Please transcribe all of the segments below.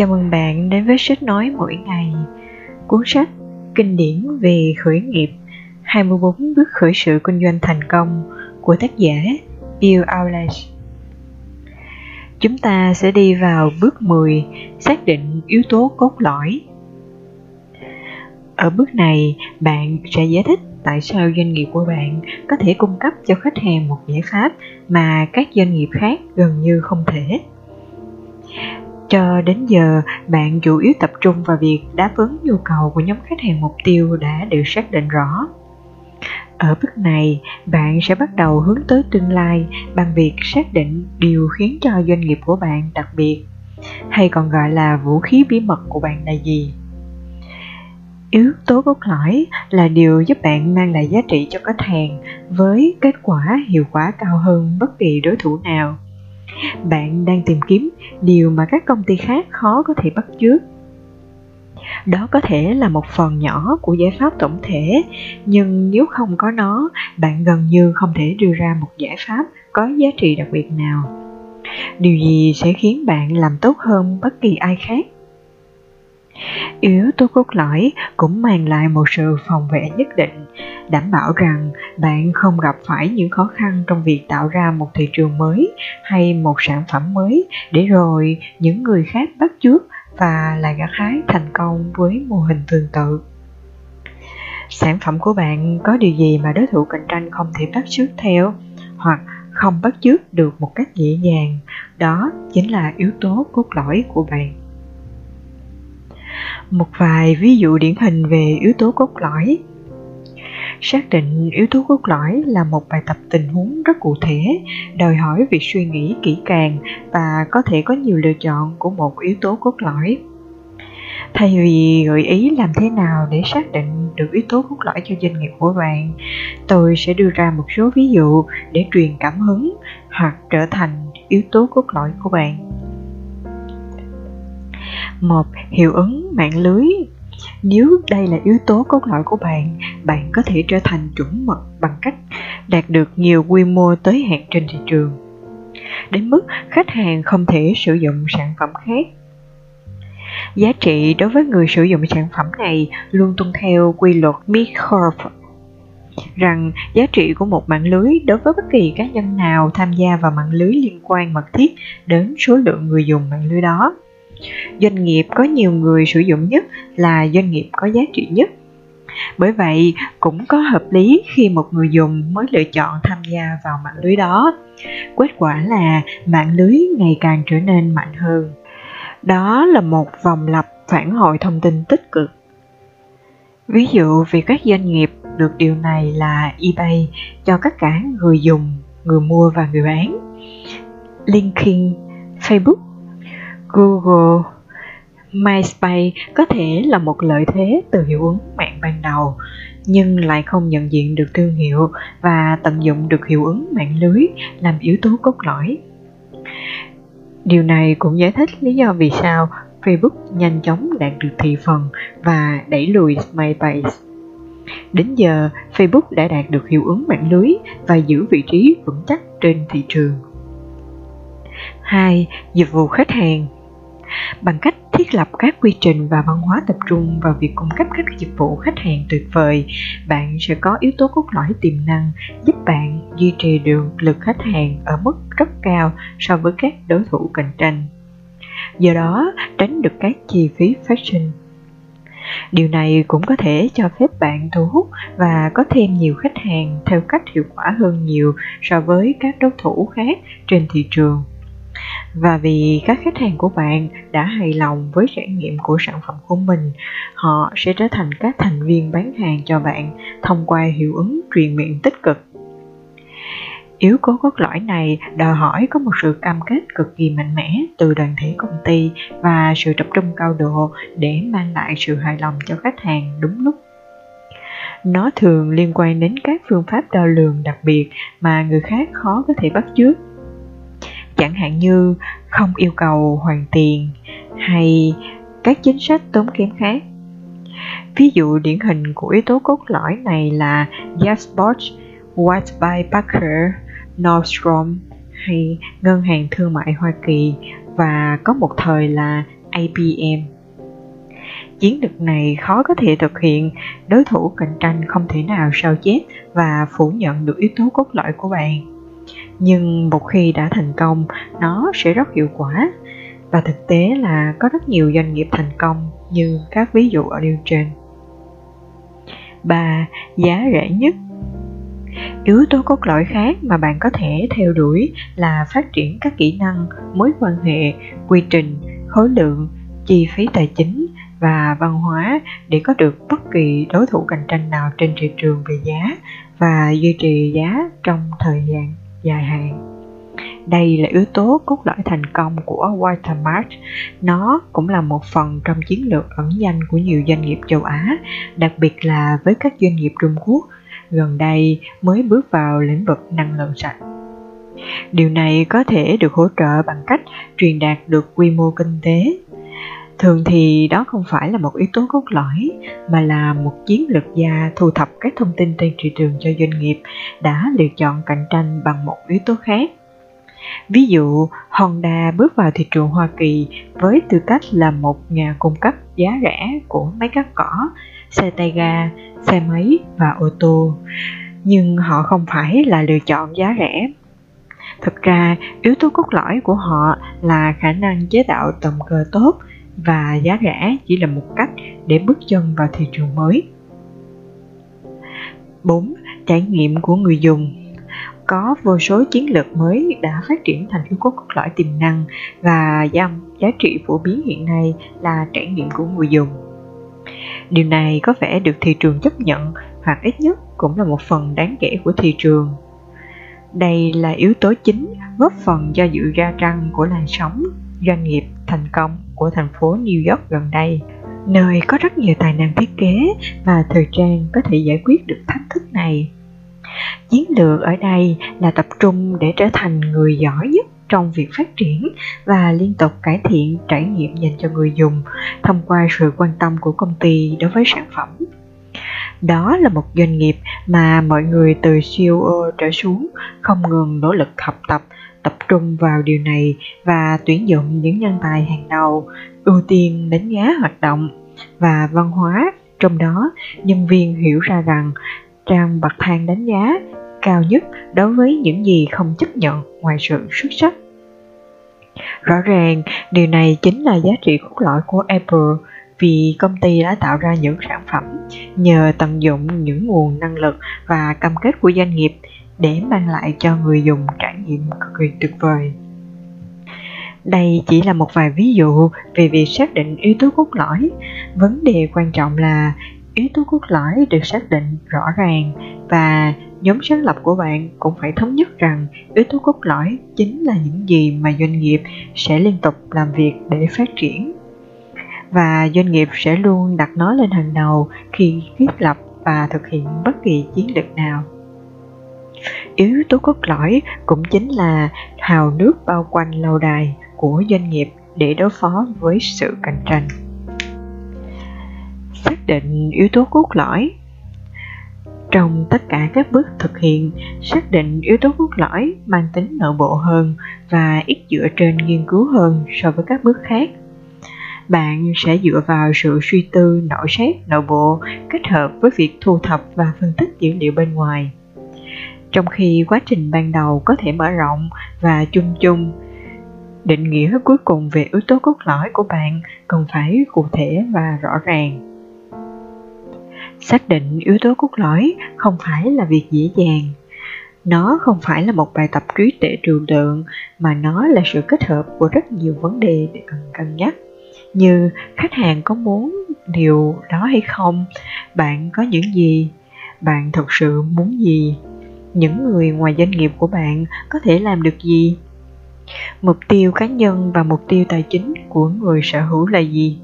Chào mừng bạn đến với sách nói mỗi ngày, cuốn sách kinh điển về khởi nghiệp 24 bước khởi sự kinh doanh thành công của tác giả Bill Aulas. Chúng ta sẽ đi vào bước 10, xác định yếu tố cốt lõi. Ở bước này, bạn sẽ giải thích tại sao doanh nghiệp của bạn có thể cung cấp cho khách hàng một giải pháp mà các doanh nghiệp khác gần như không thể cho đến giờ, bạn chủ yếu tập trung vào việc đáp ứng nhu cầu của nhóm khách hàng mục tiêu đã được xác định rõ. Ở bước này, bạn sẽ bắt đầu hướng tới tương lai bằng việc xác định điều khiến cho doanh nghiệp của bạn đặc biệt, hay còn gọi là vũ khí bí mật của bạn là gì. Yếu tố cốt lõi là điều giúp bạn mang lại giá trị cho khách hàng với kết quả hiệu quả cao hơn bất kỳ đối thủ nào bạn đang tìm kiếm điều mà các công ty khác khó có thể bắt chước. Đó có thể là một phần nhỏ của giải pháp tổng thể, nhưng nếu không có nó, bạn gần như không thể đưa ra một giải pháp có giá trị đặc biệt nào. Điều gì sẽ khiến bạn làm tốt hơn bất kỳ ai khác? Yếu tố cốt lõi cũng mang lại một sự phòng vệ nhất định, đảm bảo rằng bạn không gặp phải những khó khăn trong việc tạo ra một thị trường mới hay một sản phẩm mới để rồi những người khác bắt chước và lại gặt hái thành công với mô hình tương tự. Sản phẩm của bạn có điều gì mà đối thủ cạnh tranh không thể bắt chước theo hoặc không bắt chước được một cách dễ dàng? Đó chính là yếu tố cốt lõi của bạn một vài ví dụ điển hình về yếu tố cốt lõi. Xác định yếu tố cốt lõi là một bài tập tình huống rất cụ thể, đòi hỏi việc suy nghĩ kỹ càng và có thể có nhiều lựa chọn của một yếu tố cốt lõi. Thay vì gợi ý làm thế nào để xác định được yếu tố cốt lõi cho doanh nghiệp của bạn, tôi sẽ đưa ra một số ví dụ để truyền cảm hứng hoặc trở thành yếu tố cốt lõi của bạn một, hiệu ứng mạng lưới. Nếu đây là yếu tố cốt lõi của bạn bạn có thể trở thành chuẩn mực bằng cách đạt được nhiều quy mô tới hạn trên thị trường. Đến mức khách hàng không thể sử dụng sản phẩm khác. Giá trị đối với người sử dụng sản phẩm này luôn tuân theo quy luật Mitchell rằng giá trị của một mạng lưới đối với bất kỳ cá nhân nào tham gia vào mạng lưới liên quan mật thiết đến số lượng người dùng mạng lưới đó doanh nghiệp có nhiều người sử dụng nhất là doanh nghiệp có giá trị nhất. Bởi vậy, cũng có hợp lý khi một người dùng mới lựa chọn tham gia vào mạng lưới đó. Kết quả là mạng lưới ngày càng trở nên mạnh hơn. Đó là một vòng lặp phản hồi thông tin tích cực. Ví dụ về các doanh nghiệp được điều này là ebay cho tất cả người dùng, người mua và người bán. Linkedin, facebook Google, MySpace có thể là một lợi thế từ hiệu ứng mạng ban đầu nhưng lại không nhận diện được thương hiệu và tận dụng được hiệu ứng mạng lưới làm yếu tố cốt lõi. Điều này cũng giải thích lý do vì sao Facebook nhanh chóng đạt được thị phần và đẩy lùi MySpace. Đến giờ, Facebook đã đạt được hiệu ứng mạng lưới và giữ vị trí vững chắc trên thị trường. 2. Dịch vụ khách hàng bằng cách thiết lập các quy trình và văn hóa tập trung vào việc cung cấp các dịch vụ khách hàng tuyệt vời, bạn sẽ có yếu tố cốt lõi tiềm năng giúp bạn duy trì được lực khách hàng ở mức rất cao so với các đối thủ cạnh tranh. Do đó, tránh được các chi phí phát sinh điều này cũng có thể cho phép bạn thu hút và có thêm nhiều khách hàng theo cách hiệu quả hơn nhiều so với các đối thủ khác trên thị trường và vì các khách hàng của bạn đã hài lòng với trải nghiệm của sản phẩm của mình, họ sẽ trở thành các thành viên bán hàng cho bạn thông qua hiệu ứng truyền miệng tích cực. Yếu tố cốt lõi này đòi hỏi có một sự cam kết cực kỳ mạnh mẽ từ đoàn thể công ty và sự tập trung cao độ để mang lại sự hài lòng cho khách hàng đúng lúc. Nó thường liên quan đến các phương pháp đo lường đặc biệt mà người khác khó có thể bắt chước chẳng hạn như không yêu cầu hoàn tiền hay các chính sách tốn kém khác ví dụ điển hình của yếu tố cốt lõi này là Jasper, White by Parker, Nordstrom hay Ngân hàng Thương mại Hoa Kỳ và có một thời là APM. Chiến lược này khó có thể thực hiện, đối thủ cạnh tranh không thể nào sao chép và phủ nhận được yếu tố cốt lõi của bạn. Nhưng một khi đã thành công, nó sẽ rất hiệu quả. Và thực tế là có rất nhiều doanh nghiệp thành công như các ví dụ ở điều trên. 3. Giá rẻ nhất Yếu tố cốt lõi khác mà bạn có thể theo đuổi là phát triển các kỹ năng, mối quan hệ, quy trình, khối lượng, chi phí tài chính và văn hóa để có được bất kỳ đối thủ cạnh tranh nào trên thị trường về giá và duy trì giá trong thời gian dài hạn. Đây là yếu tố cốt lõi thành công của Watermark. Nó cũng là một phần trong chiến lược ẩn danh của nhiều doanh nghiệp châu Á, đặc biệt là với các doanh nghiệp Trung Quốc gần đây mới bước vào lĩnh vực năng lượng sạch. Điều này có thể được hỗ trợ bằng cách truyền đạt được quy mô kinh tế. Thường thì đó không phải là một yếu tố cốt lõi mà là một chiến lược gia thu thập các thông tin trên thị trường cho doanh nghiệp đã lựa chọn cạnh tranh bằng một yếu tố khác. Ví dụ, Honda bước vào thị trường Hoa Kỳ với tư cách là một nhà cung cấp giá rẻ của máy cắt cỏ, xe tay ga, xe máy và ô tô. Nhưng họ không phải là lựa chọn giá rẻ. Thực ra, yếu tố cốt lõi của họ là khả năng chế tạo tầm cơ tốt và giá rẻ chỉ là một cách để bước chân vào thị trường mới. 4. Trải nghiệm của người dùng có vô số chiến lược mới đã phát triển thành yếu tố cốt lõi tiềm năng và giá, giá trị phổ biến hiện nay là trải nghiệm của người dùng. Điều này có vẻ được thị trường chấp nhận hoặc ít nhất cũng là một phần đáng kể của thị trường. Đây là yếu tố chính góp phần cho dự ra răng của làn sóng doanh nghiệp thành công của thành phố New York gần đây, nơi có rất nhiều tài năng thiết kế và thời trang có thể giải quyết được thách thức này. Chiến lược ở đây là tập trung để trở thành người giỏi nhất trong việc phát triển và liên tục cải thiện trải nghiệm dành cho người dùng thông qua sự quan tâm của công ty đối với sản phẩm. Đó là một doanh nghiệp mà mọi người từ CEO trở xuống không ngừng nỗ lực học tập tập trung vào điều này và tuyển dụng những nhân tài hàng đầu ưu tiên đánh giá hoạt động và văn hóa trong đó nhân viên hiểu ra rằng trang bậc thang đánh giá cao nhất đối với những gì không chấp nhận ngoài sự xuất sắc. Rõ ràng, điều này chính là giá trị cốt lõi của Apple vì công ty đã tạo ra những sản phẩm nhờ tận dụng những nguồn năng lực và cam kết của doanh nghiệp để mang lại cho người dùng trải nghiệm cực kỳ tuyệt vời. Đây chỉ là một vài ví dụ về việc xác định yếu tố cốt lõi. Vấn đề quan trọng là yếu tố cốt lõi được xác định rõ ràng và nhóm sáng lập của bạn cũng phải thống nhất rằng yếu tố cốt lõi chính là những gì mà doanh nghiệp sẽ liên tục làm việc để phát triển và doanh nghiệp sẽ luôn đặt nó lên hàng đầu khi thiết lập và thực hiện bất kỳ chiến lược nào yếu tố cốt lõi cũng chính là hào nước bao quanh lâu đài của doanh nghiệp để đối phó với sự cạnh tranh. Xác định yếu tố cốt lõi. Trong tất cả các bước thực hiện, xác định yếu tố cốt lõi mang tính nội bộ hơn và ít dựa trên nghiên cứu hơn so với các bước khác. Bạn sẽ dựa vào sự suy tư nội xét nội bộ kết hợp với việc thu thập và phân tích dữ liệu bên ngoài trong khi quá trình ban đầu có thể mở rộng và chung chung. Định nghĩa cuối cùng về yếu tố cốt lõi của bạn cần phải cụ thể và rõ ràng. Xác định yếu tố cốt lõi không phải là việc dễ dàng. Nó không phải là một bài tập trí tuệ trừu tượng, mà nó là sự kết hợp của rất nhiều vấn đề để cần cân nhắc. Như khách hàng có muốn điều đó hay không, bạn có những gì, bạn thực sự muốn gì những người ngoài doanh nghiệp của bạn có thể làm được gì mục tiêu cá nhân và mục tiêu tài chính của người sở hữu là gì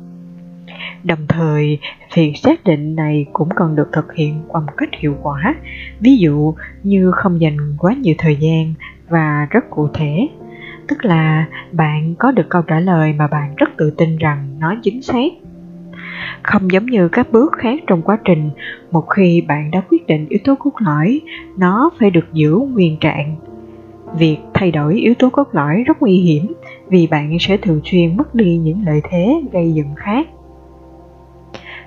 Đồng thời, việc xác định này cũng cần được thực hiện qua một cách hiệu quả, ví dụ như không dành quá nhiều thời gian và rất cụ thể. Tức là bạn có được câu trả lời mà bạn rất tự tin rằng nó chính xác. Không giống như các bước khác trong quá trình, một khi bạn đã quyết định yếu tố cốt lõi, nó phải được giữ nguyên trạng. việc thay đổi yếu tố cốt lõi rất nguy hiểm vì bạn sẽ thường xuyên mất đi những lợi thế gây dựng khác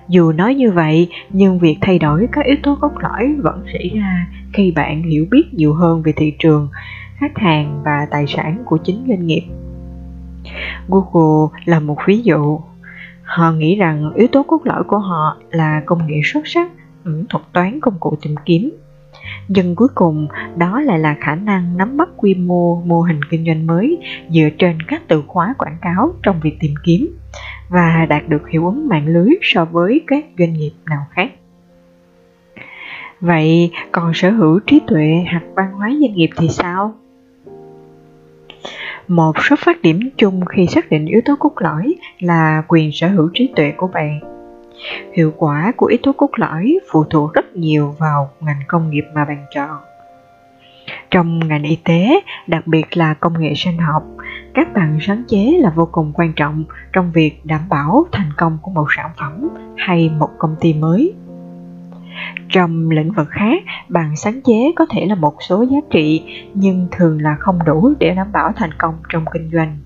dù nói như vậy nhưng việc thay đổi các yếu tố cốt lõi vẫn xảy ra khi bạn hiểu biết nhiều hơn về thị trường khách hàng và tài sản của chính doanh nghiệp google là một ví dụ họ nghĩ rằng yếu tố cốt lõi của họ là công nghệ xuất sắc thuật toán công cụ tìm kiếm. Nhưng cuối cùng, đó lại là khả năng nắm bắt quy mô mô hình kinh doanh mới dựa trên các từ khóa quảng cáo trong việc tìm kiếm và đạt được hiệu ứng mạng lưới so với các doanh nghiệp nào khác. Vậy còn sở hữu trí tuệ hoặc văn hóa doanh nghiệp thì sao? Một xuất phát điểm chung khi xác định yếu tố cốt lõi là quyền sở hữu trí tuệ của bạn. Hiệu quả của yếu tố cốt lõi phụ thuộc rất nhiều vào ngành công nghiệp mà bạn chọn. Trong ngành y tế, đặc biệt là công nghệ sinh học, các bằng sáng chế là vô cùng quan trọng trong việc đảm bảo thành công của một sản phẩm hay một công ty mới trong lĩnh vực khác, bằng sáng chế có thể là một số giá trị, nhưng thường là không đủ để đảm bảo thành công trong kinh doanh.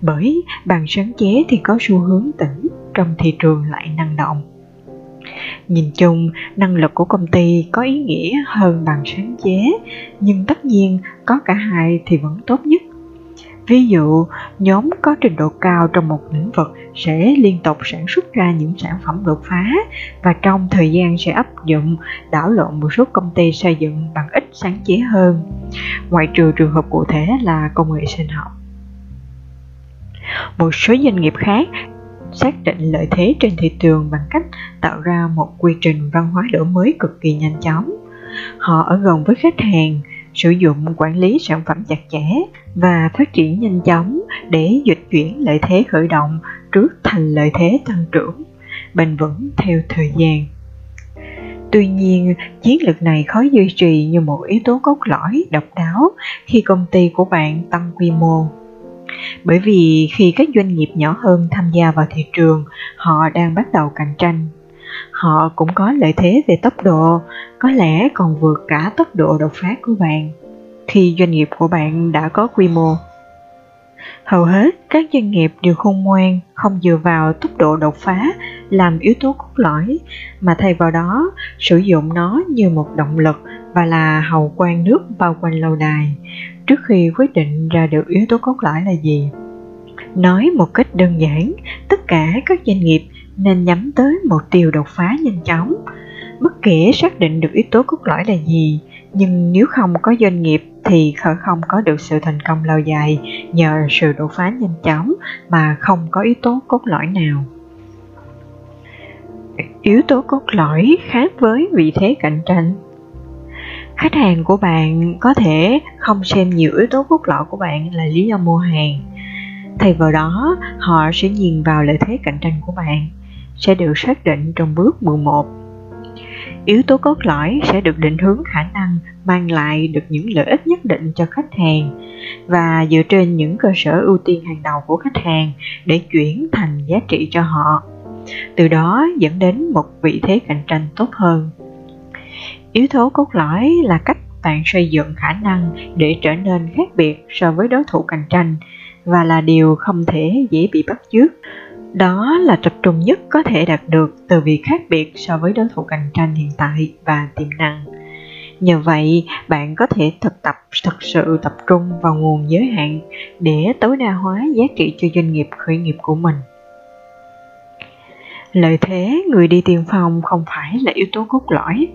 Bởi bằng sáng chế thì có xu hướng tỉnh trong thị trường lại năng động. Nhìn chung, năng lực của công ty có ý nghĩa hơn bằng sáng chế, nhưng tất nhiên có cả hai thì vẫn tốt nhất ví dụ, nhóm có trình độ cao trong một lĩnh vực sẽ liên tục sản xuất ra những sản phẩm đột phá và trong thời gian sẽ áp dụng, đảo lộn một số công ty xây dựng bằng ít sáng chế hơn, ngoại trừ trường hợp cụ thể là công nghệ sinh học. Một số doanh nghiệp khác xác định lợi thế trên thị trường bằng cách tạo ra một quy trình văn hóa đổi mới cực kỳ nhanh chóng. Họ ở gần với khách hàng sử dụng quản lý sản phẩm chặt chẽ và phát triển nhanh chóng để dịch chuyển lợi thế khởi động trước thành lợi thế tăng trưởng bền vững theo thời gian Tuy nhiên, chiến lược này khó duy trì như một yếu tố cốt lõi độc đáo khi công ty của bạn tăng quy mô. Bởi vì khi các doanh nghiệp nhỏ hơn tham gia vào thị trường, họ đang bắt đầu cạnh tranh. Họ cũng có lợi thế về tốc độ, có lẽ còn vượt cả tốc độ đột phá của bạn khi doanh nghiệp của bạn đã có quy mô. Hầu hết các doanh nghiệp đều khôn ngoan, không dựa vào tốc độ đột phá làm yếu tố cốt lõi, mà thay vào đó sử dụng nó như một động lực và là hầu quan nước bao quanh lâu đài, trước khi quyết định ra được yếu tố cốt lõi là gì. Nói một cách đơn giản, tất cả các doanh nghiệp nên nhắm tới một điều đột phá nhanh chóng. Bất kể xác định được yếu tố cốt lõi là gì, nhưng nếu không có doanh nghiệp thì không có được sự thành công lâu dài nhờ sự đột phá nhanh chóng mà không có yếu tố cốt lõi nào. Yếu tố cốt lõi khác với vị thế cạnh tranh. Khách hàng của bạn có thể không xem nhiều yếu tố cốt lõi của bạn là lý do mua hàng. Thay vào đó họ sẽ nhìn vào lợi thế cạnh tranh của bạn sẽ được xác định trong bước 11 yếu tố cốt lõi sẽ được định hướng khả năng mang lại được những lợi ích nhất định cho khách hàng và dựa trên những cơ sở ưu tiên hàng đầu của khách hàng để chuyển thành giá trị cho họ, từ đó dẫn đến một vị thế cạnh tranh tốt hơn. Yếu tố cốt lõi là cách bạn xây dựng khả năng để trở nên khác biệt so với đối thủ cạnh tranh và là điều không thể dễ bị bắt chước đó là tập trung nhất có thể đạt được từ việc khác biệt so với đối thủ cạnh tranh hiện tại và tiềm năng. Nhờ vậy, bạn có thể thực tập, thực sự tập trung vào nguồn giới hạn để tối đa hóa giá trị cho doanh nghiệp khởi nghiệp của mình. Lợi thế người đi tiên phong không phải là yếu tố cốt lõi.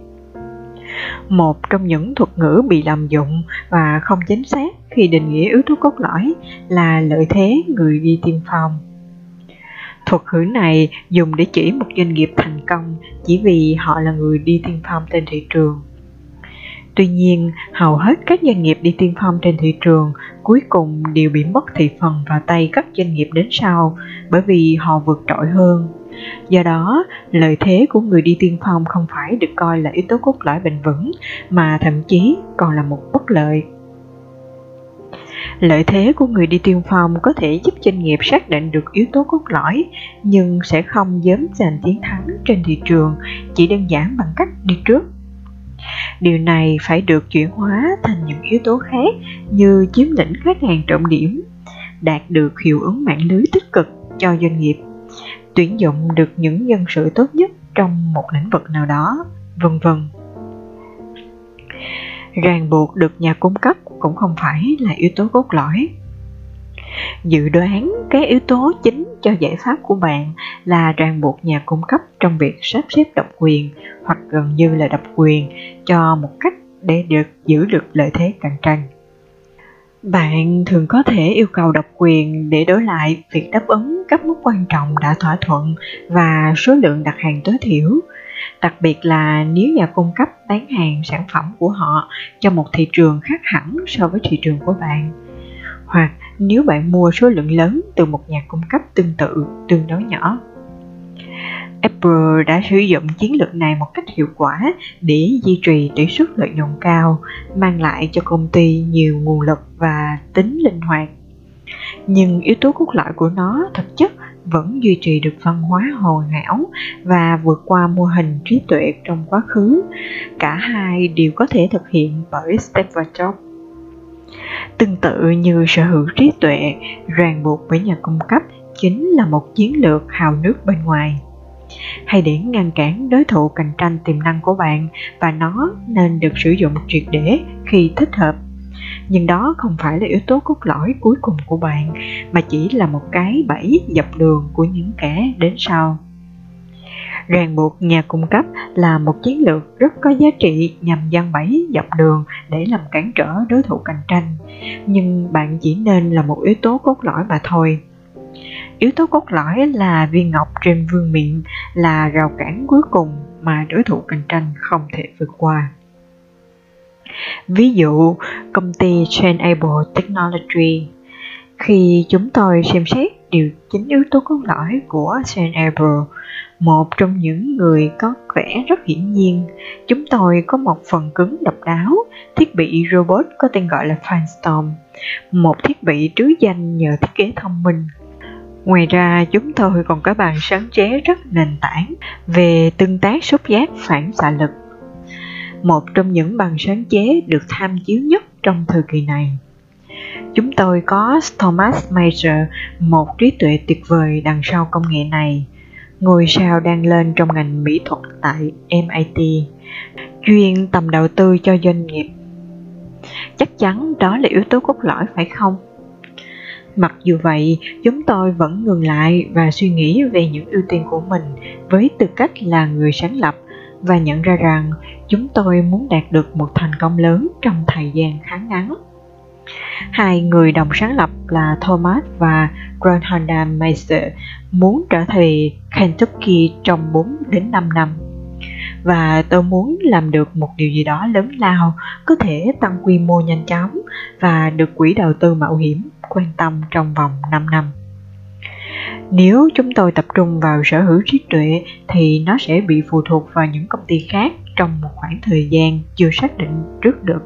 Một trong những thuật ngữ bị lạm dụng và không chính xác khi định nghĩa yếu tố cốt lõi là lợi thế người đi tiên phong thuật ngữ này dùng để chỉ một doanh nghiệp thành công chỉ vì họ là người đi tiên phong trên thị trường. Tuy nhiên, hầu hết các doanh nghiệp đi tiên phong trên thị trường cuối cùng đều bị mất thị phần vào tay các doanh nghiệp đến sau bởi vì họ vượt trội hơn. Do đó, lợi thế của người đi tiên phong không phải được coi là yếu tố cốt lõi bền vững mà thậm chí còn là một bất lợi lợi thế của người đi tiên phong có thể giúp doanh nghiệp xác định được yếu tố cốt lõi nhưng sẽ không dám giành chiến thắng trên thị trường chỉ đơn giản bằng cách đi trước Điều này phải được chuyển hóa thành những yếu tố khác như chiếm lĩnh khách hàng trọng điểm, đạt được hiệu ứng mạng lưới tích cực cho doanh nghiệp, tuyển dụng được những nhân sự tốt nhất trong một lĩnh vực nào đó, vân vân. Ràng buộc được nhà cung cấp cũng không phải là yếu tố cốt lõi. Dự đoán cái yếu tố chính cho giải pháp của bạn là ràng buộc nhà cung cấp trong việc sắp xếp độc quyền hoặc gần như là độc quyền cho một cách để được giữ được lợi thế cạnh tranh. Bạn thường có thể yêu cầu độc quyền để đối lại việc đáp ứng các mức quan trọng đã thỏa thuận và số lượng đặt hàng tối thiểu, đặc biệt là nếu nhà cung cấp bán hàng sản phẩm của họ cho một thị trường khác hẳn so với thị trường của bạn. Hoặc nếu bạn mua số lượng lớn từ một nhà cung cấp tương tự tương đối nhỏ. Apple đã sử dụng chiến lược này một cách hiệu quả để duy trì tỷ suất lợi nhuận cao, mang lại cho công ty nhiều nguồn lực và tính linh hoạt. Nhưng yếu tố cốt lõi của nó thực chất vẫn duy trì được văn hóa hồi não và vượt qua mô hình trí tuệ trong quá khứ. Cả hai đều có thể thực hiện bởi Steve Jobs. Tương tự như sở hữu trí tuệ, ràng buộc với nhà cung cấp chính là một chiến lược hào nước bên ngoài hay để ngăn cản đối thủ cạnh tranh tiềm năng của bạn và nó nên được sử dụng triệt để khi thích hợp nhưng đó không phải là yếu tố cốt lõi cuối cùng của bạn, mà chỉ là một cái bẫy dập đường của những kẻ đến sau. Ràng buộc nhà cung cấp là một chiến lược rất có giá trị nhằm gian bẫy dọc đường để làm cản trở đối thủ cạnh tranh. Nhưng bạn chỉ nên là một yếu tố cốt lõi mà thôi. Yếu tố cốt lõi là viên ngọc trên vương miện là rào cản cuối cùng mà đối thủ cạnh tranh không thể vượt qua. Ví dụ, công ty Chainable Technology khi chúng tôi xem xét điều chính yếu tố cốt lõi của Chainable, một trong những người có vẻ rất hiển nhiên, chúng tôi có một phần cứng độc đáo, thiết bị robot có tên gọi là Firestorm, một thiết bị trứ danh nhờ thiết kế thông minh Ngoài ra, chúng tôi còn có bàn sáng chế rất nền tảng về tương tác xúc giác phản xạ lực. Một trong những bằng sáng chế được tham chiếu nhất trong thời kỳ này. Chúng tôi có Thomas Major, một trí tuệ tuyệt vời đằng sau công nghệ này, ngôi sao đang lên trong ngành mỹ thuật tại MIT, chuyên tầm đầu tư cho doanh nghiệp. Chắc chắn đó là yếu tố cốt lõi phải không? Mặc dù vậy, chúng tôi vẫn ngừng lại và suy nghĩ về những ưu tiên của mình với tư cách là người sáng lập và nhận ra rằng chúng tôi muốn đạt được một thành công lớn trong thời gian khá ngắn. Hai người đồng sáng lập là Thomas và Honda Meiser muốn trở thành Kentucky trong 4 đến 5 năm. Và tôi muốn làm được một điều gì đó lớn lao, có thể tăng quy mô nhanh chóng và được quỹ đầu tư mạo hiểm quan tâm trong vòng 5 năm. Nếu chúng tôi tập trung vào sở hữu trí tuệ, thì nó sẽ bị phụ thuộc vào những công ty khác trong một khoảng thời gian chưa xác định trước được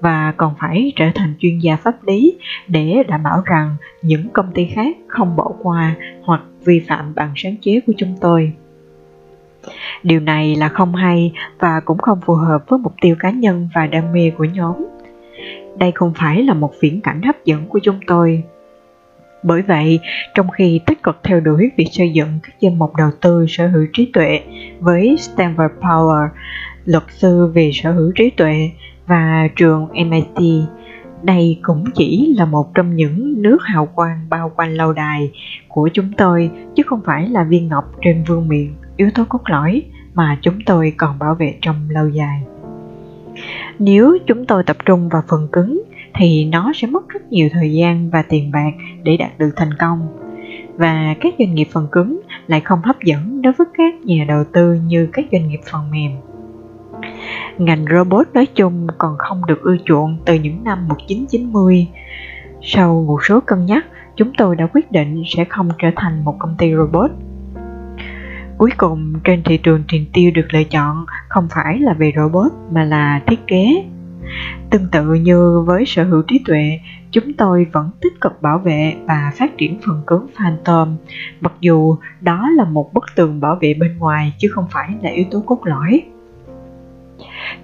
và còn phải trở thành chuyên gia pháp lý để đảm bảo rằng những công ty khác không bỏ qua hoặc vi phạm bằng sáng chế của chúng tôi. Điều này là không hay và cũng không phù hợp với mục tiêu cá nhân và đam mê của nhóm đây không phải là một viễn cảnh hấp dẫn của chúng tôi. Bởi vậy, trong khi tích cực theo đuổi việc xây dựng các danh mục đầu tư sở hữu trí tuệ với Stanford Power, luật sư về sở hữu trí tuệ và trường MIT, đây cũng chỉ là một trong những nước hào quang bao quanh lâu đài của chúng tôi chứ không phải là viên ngọc trên vương miện yếu tố cốt lõi mà chúng tôi còn bảo vệ trong lâu dài. Nếu chúng tôi tập trung vào phần cứng thì nó sẽ mất rất nhiều thời gian và tiền bạc để đạt được thành công. Và các doanh nghiệp phần cứng lại không hấp dẫn đối với các nhà đầu tư như các doanh nghiệp phần mềm. Ngành robot nói chung còn không được ưa chuộng từ những năm 1990. Sau một số cân nhắc, chúng tôi đã quyết định sẽ không trở thành một công ty robot Cuối cùng, trên thị trường tiền tiêu được lựa chọn không phải là về robot mà là thiết kế. Tương tự như với sở hữu trí tuệ, chúng tôi vẫn tích cực bảo vệ và phát triển phần cứng Phantom, mặc dù đó là một bức tường bảo vệ bên ngoài chứ không phải là yếu tố cốt lõi.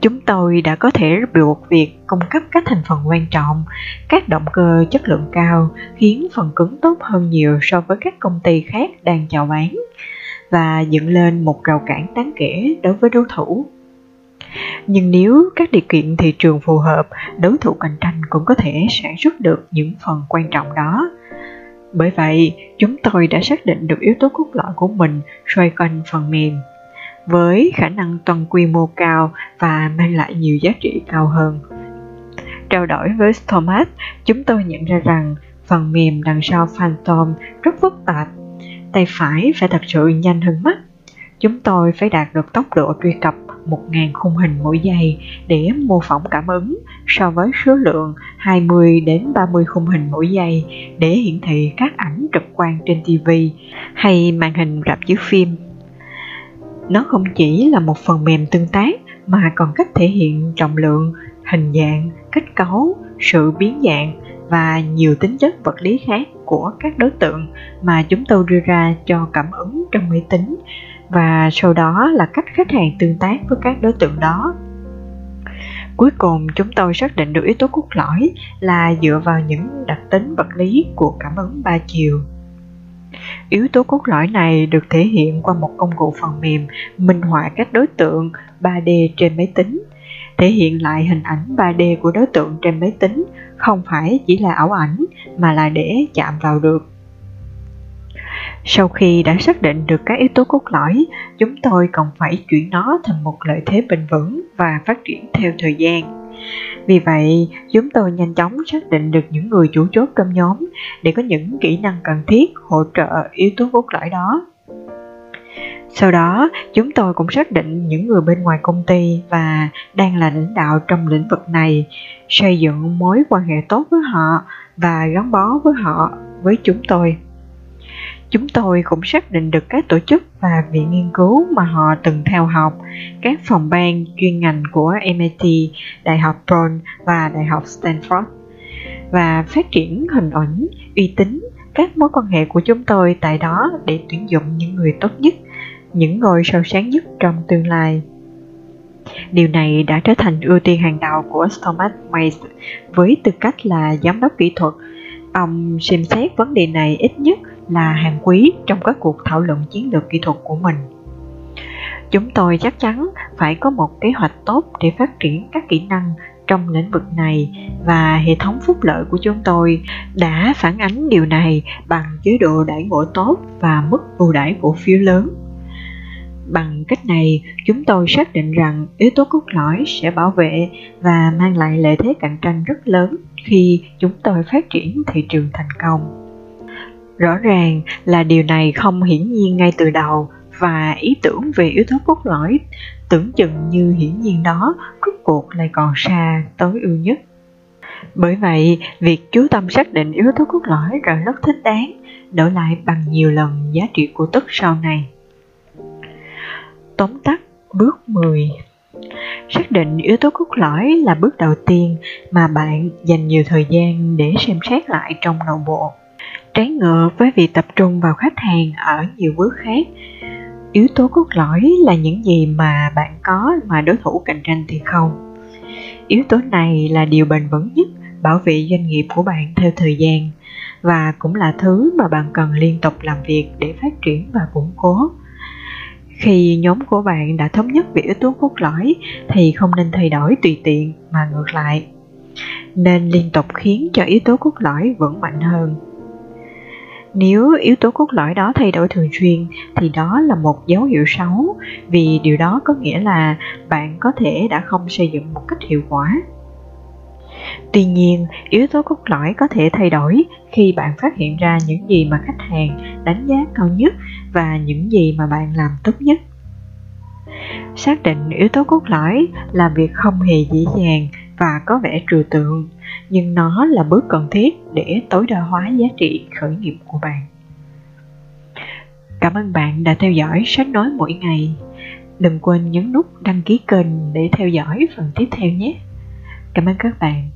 chúng tôi đã có thể buộc việc cung cấp các thành phần quan trọng, các động cơ chất lượng cao khiến phần cứng tốt hơn nhiều so với các công ty khác đang chào bán và dựng lên một rào cản đáng kể đối với đối thủ. Nhưng nếu các điều kiện thị trường phù hợp, đối thủ cạnh tranh cũng có thể sản xuất được những phần quan trọng đó. Bởi vậy, chúng tôi đã xác định được yếu tố cốt lõi của mình xoay quanh phần mềm với khả năng toàn quy mô cao và mang lại nhiều giá trị cao hơn. Trao đổi với Thomas, chúng tôi nhận ra rằng phần mềm đằng sau Phantom rất phức tạp. Tay phải phải thật sự nhanh hơn mắt. Chúng tôi phải đạt được tốc độ truy cập 1.000 khung hình mỗi giây để mô phỏng cảm ứng so với số lượng 20 đến 30 khung hình mỗi giây để hiển thị các ảnh trực quan trên TV hay màn hình rạp chiếu phim. Nó không chỉ là một phần mềm tương tác mà còn cách thể hiện trọng lượng, hình dạng, kết cấu, sự biến dạng và nhiều tính chất vật lý khác của các đối tượng mà chúng tôi đưa ra cho cảm ứng trong máy tính và sau đó là cách khách hàng tương tác với các đối tượng đó. Cuối cùng chúng tôi xác định được yếu tố cốt lõi là dựa vào những đặc tính vật lý của cảm ứng ba chiều Yếu tố cốt lõi này được thể hiện qua một công cụ phần mềm minh họa các đối tượng 3D trên máy tính, thể hiện lại hình ảnh 3D của đối tượng trên máy tính không phải chỉ là ảo ảnh mà là để chạm vào được. Sau khi đã xác định được các yếu tố cốt lõi, chúng tôi còn phải chuyển nó thành một lợi thế bền vững và phát triển theo thời gian. Vì vậy, chúng tôi nhanh chóng xác định được những người chủ chốt trong nhóm để có những kỹ năng cần thiết hỗ trợ yếu tố cốt lõi đó. Sau đó, chúng tôi cũng xác định những người bên ngoài công ty và đang là lãnh đạo trong lĩnh vực này, xây dựng mối quan hệ tốt với họ và gắn bó với họ với chúng tôi. Chúng tôi cũng xác định được các tổ chức và viện nghiên cứu mà họ từng theo học, các phòng ban chuyên ngành của MIT, Đại học Brown và Đại học Stanford và phát triển hình ảnh, uy tín, các mối quan hệ của chúng tôi tại đó để tuyển dụng những người tốt nhất, những ngôi sao sáng nhất trong tương lai. Điều này đã trở thành ưu tiên hàng đầu của Thomas Mays với tư cách là giám đốc kỹ thuật. Ông xem xét vấn đề này ít nhất là hàng quý trong các cuộc thảo luận chiến lược kỹ thuật của mình. Chúng tôi chắc chắn phải có một kế hoạch tốt để phát triển các kỹ năng trong lĩnh vực này và hệ thống phúc lợi của chúng tôi đã phản ánh điều này bằng chế độ đãi ngộ tốt và mức ưu đãi cổ phiếu lớn. Bằng cách này, chúng tôi xác định rằng yếu tố cốt lõi sẽ bảo vệ và mang lại lợi thế cạnh tranh rất lớn khi chúng tôi phát triển thị trường thành công. Rõ ràng là điều này không hiển nhiên ngay từ đầu và ý tưởng về yếu tố cốt lõi tưởng chừng như hiển nhiên đó rốt cuộc lại còn xa tối ưu nhất. Bởi vậy, việc chú tâm xác định yếu tố cốt lõi là rất thích đáng, đổi lại bằng nhiều lần giá trị của tức sau này. Tóm tắt bước 10 Xác định yếu tố cốt lõi là bước đầu tiên mà bạn dành nhiều thời gian để xem xét lại trong nội bộ trái ngược với việc tập trung vào khách hàng ở nhiều bước khác. Yếu tố cốt lõi là những gì mà bạn có mà đối thủ cạnh tranh thì không. Yếu tố này là điều bền vững nhất, bảo vệ doanh nghiệp của bạn theo thời gian, và cũng là thứ mà bạn cần liên tục làm việc để phát triển và củng cố. Khi nhóm của bạn đã thống nhất về yếu tố cốt lõi, thì không nên thay đổi tùy tiện mà ngược lại. Nên liên tục khiến cho yếu tố cốt lõi vững mạnh hơn nếu yếu tố cốt lõi đó thay đổi thường xuyên thì đó là một dấu hiệu xấu vì điều đó có nghĩa là bạn có thể đã không xây dựng một cách hiệu quả. Tuy nhiên, yếu tố cốt lõi có thể thay đổi khi bạn phát hiện ra những gì mà khách hàng đánh giá cao nhất và những gì mà bạn làm tốt nhất. Xác định yếu tố cốt lõi là việc không hề dễ dàng và có vẻ trừu tượng nhưng nó là bước cần thiết để tối đa hóa giá trị khởi nghiệp của bạn. Cảm ơn bạn đã theo dõi sách nói mỗi ngày. Đừng quên nhấn nút đăng ký kênh để theo dõi phần tiếp theo nhé. Cảm ơn các bạn.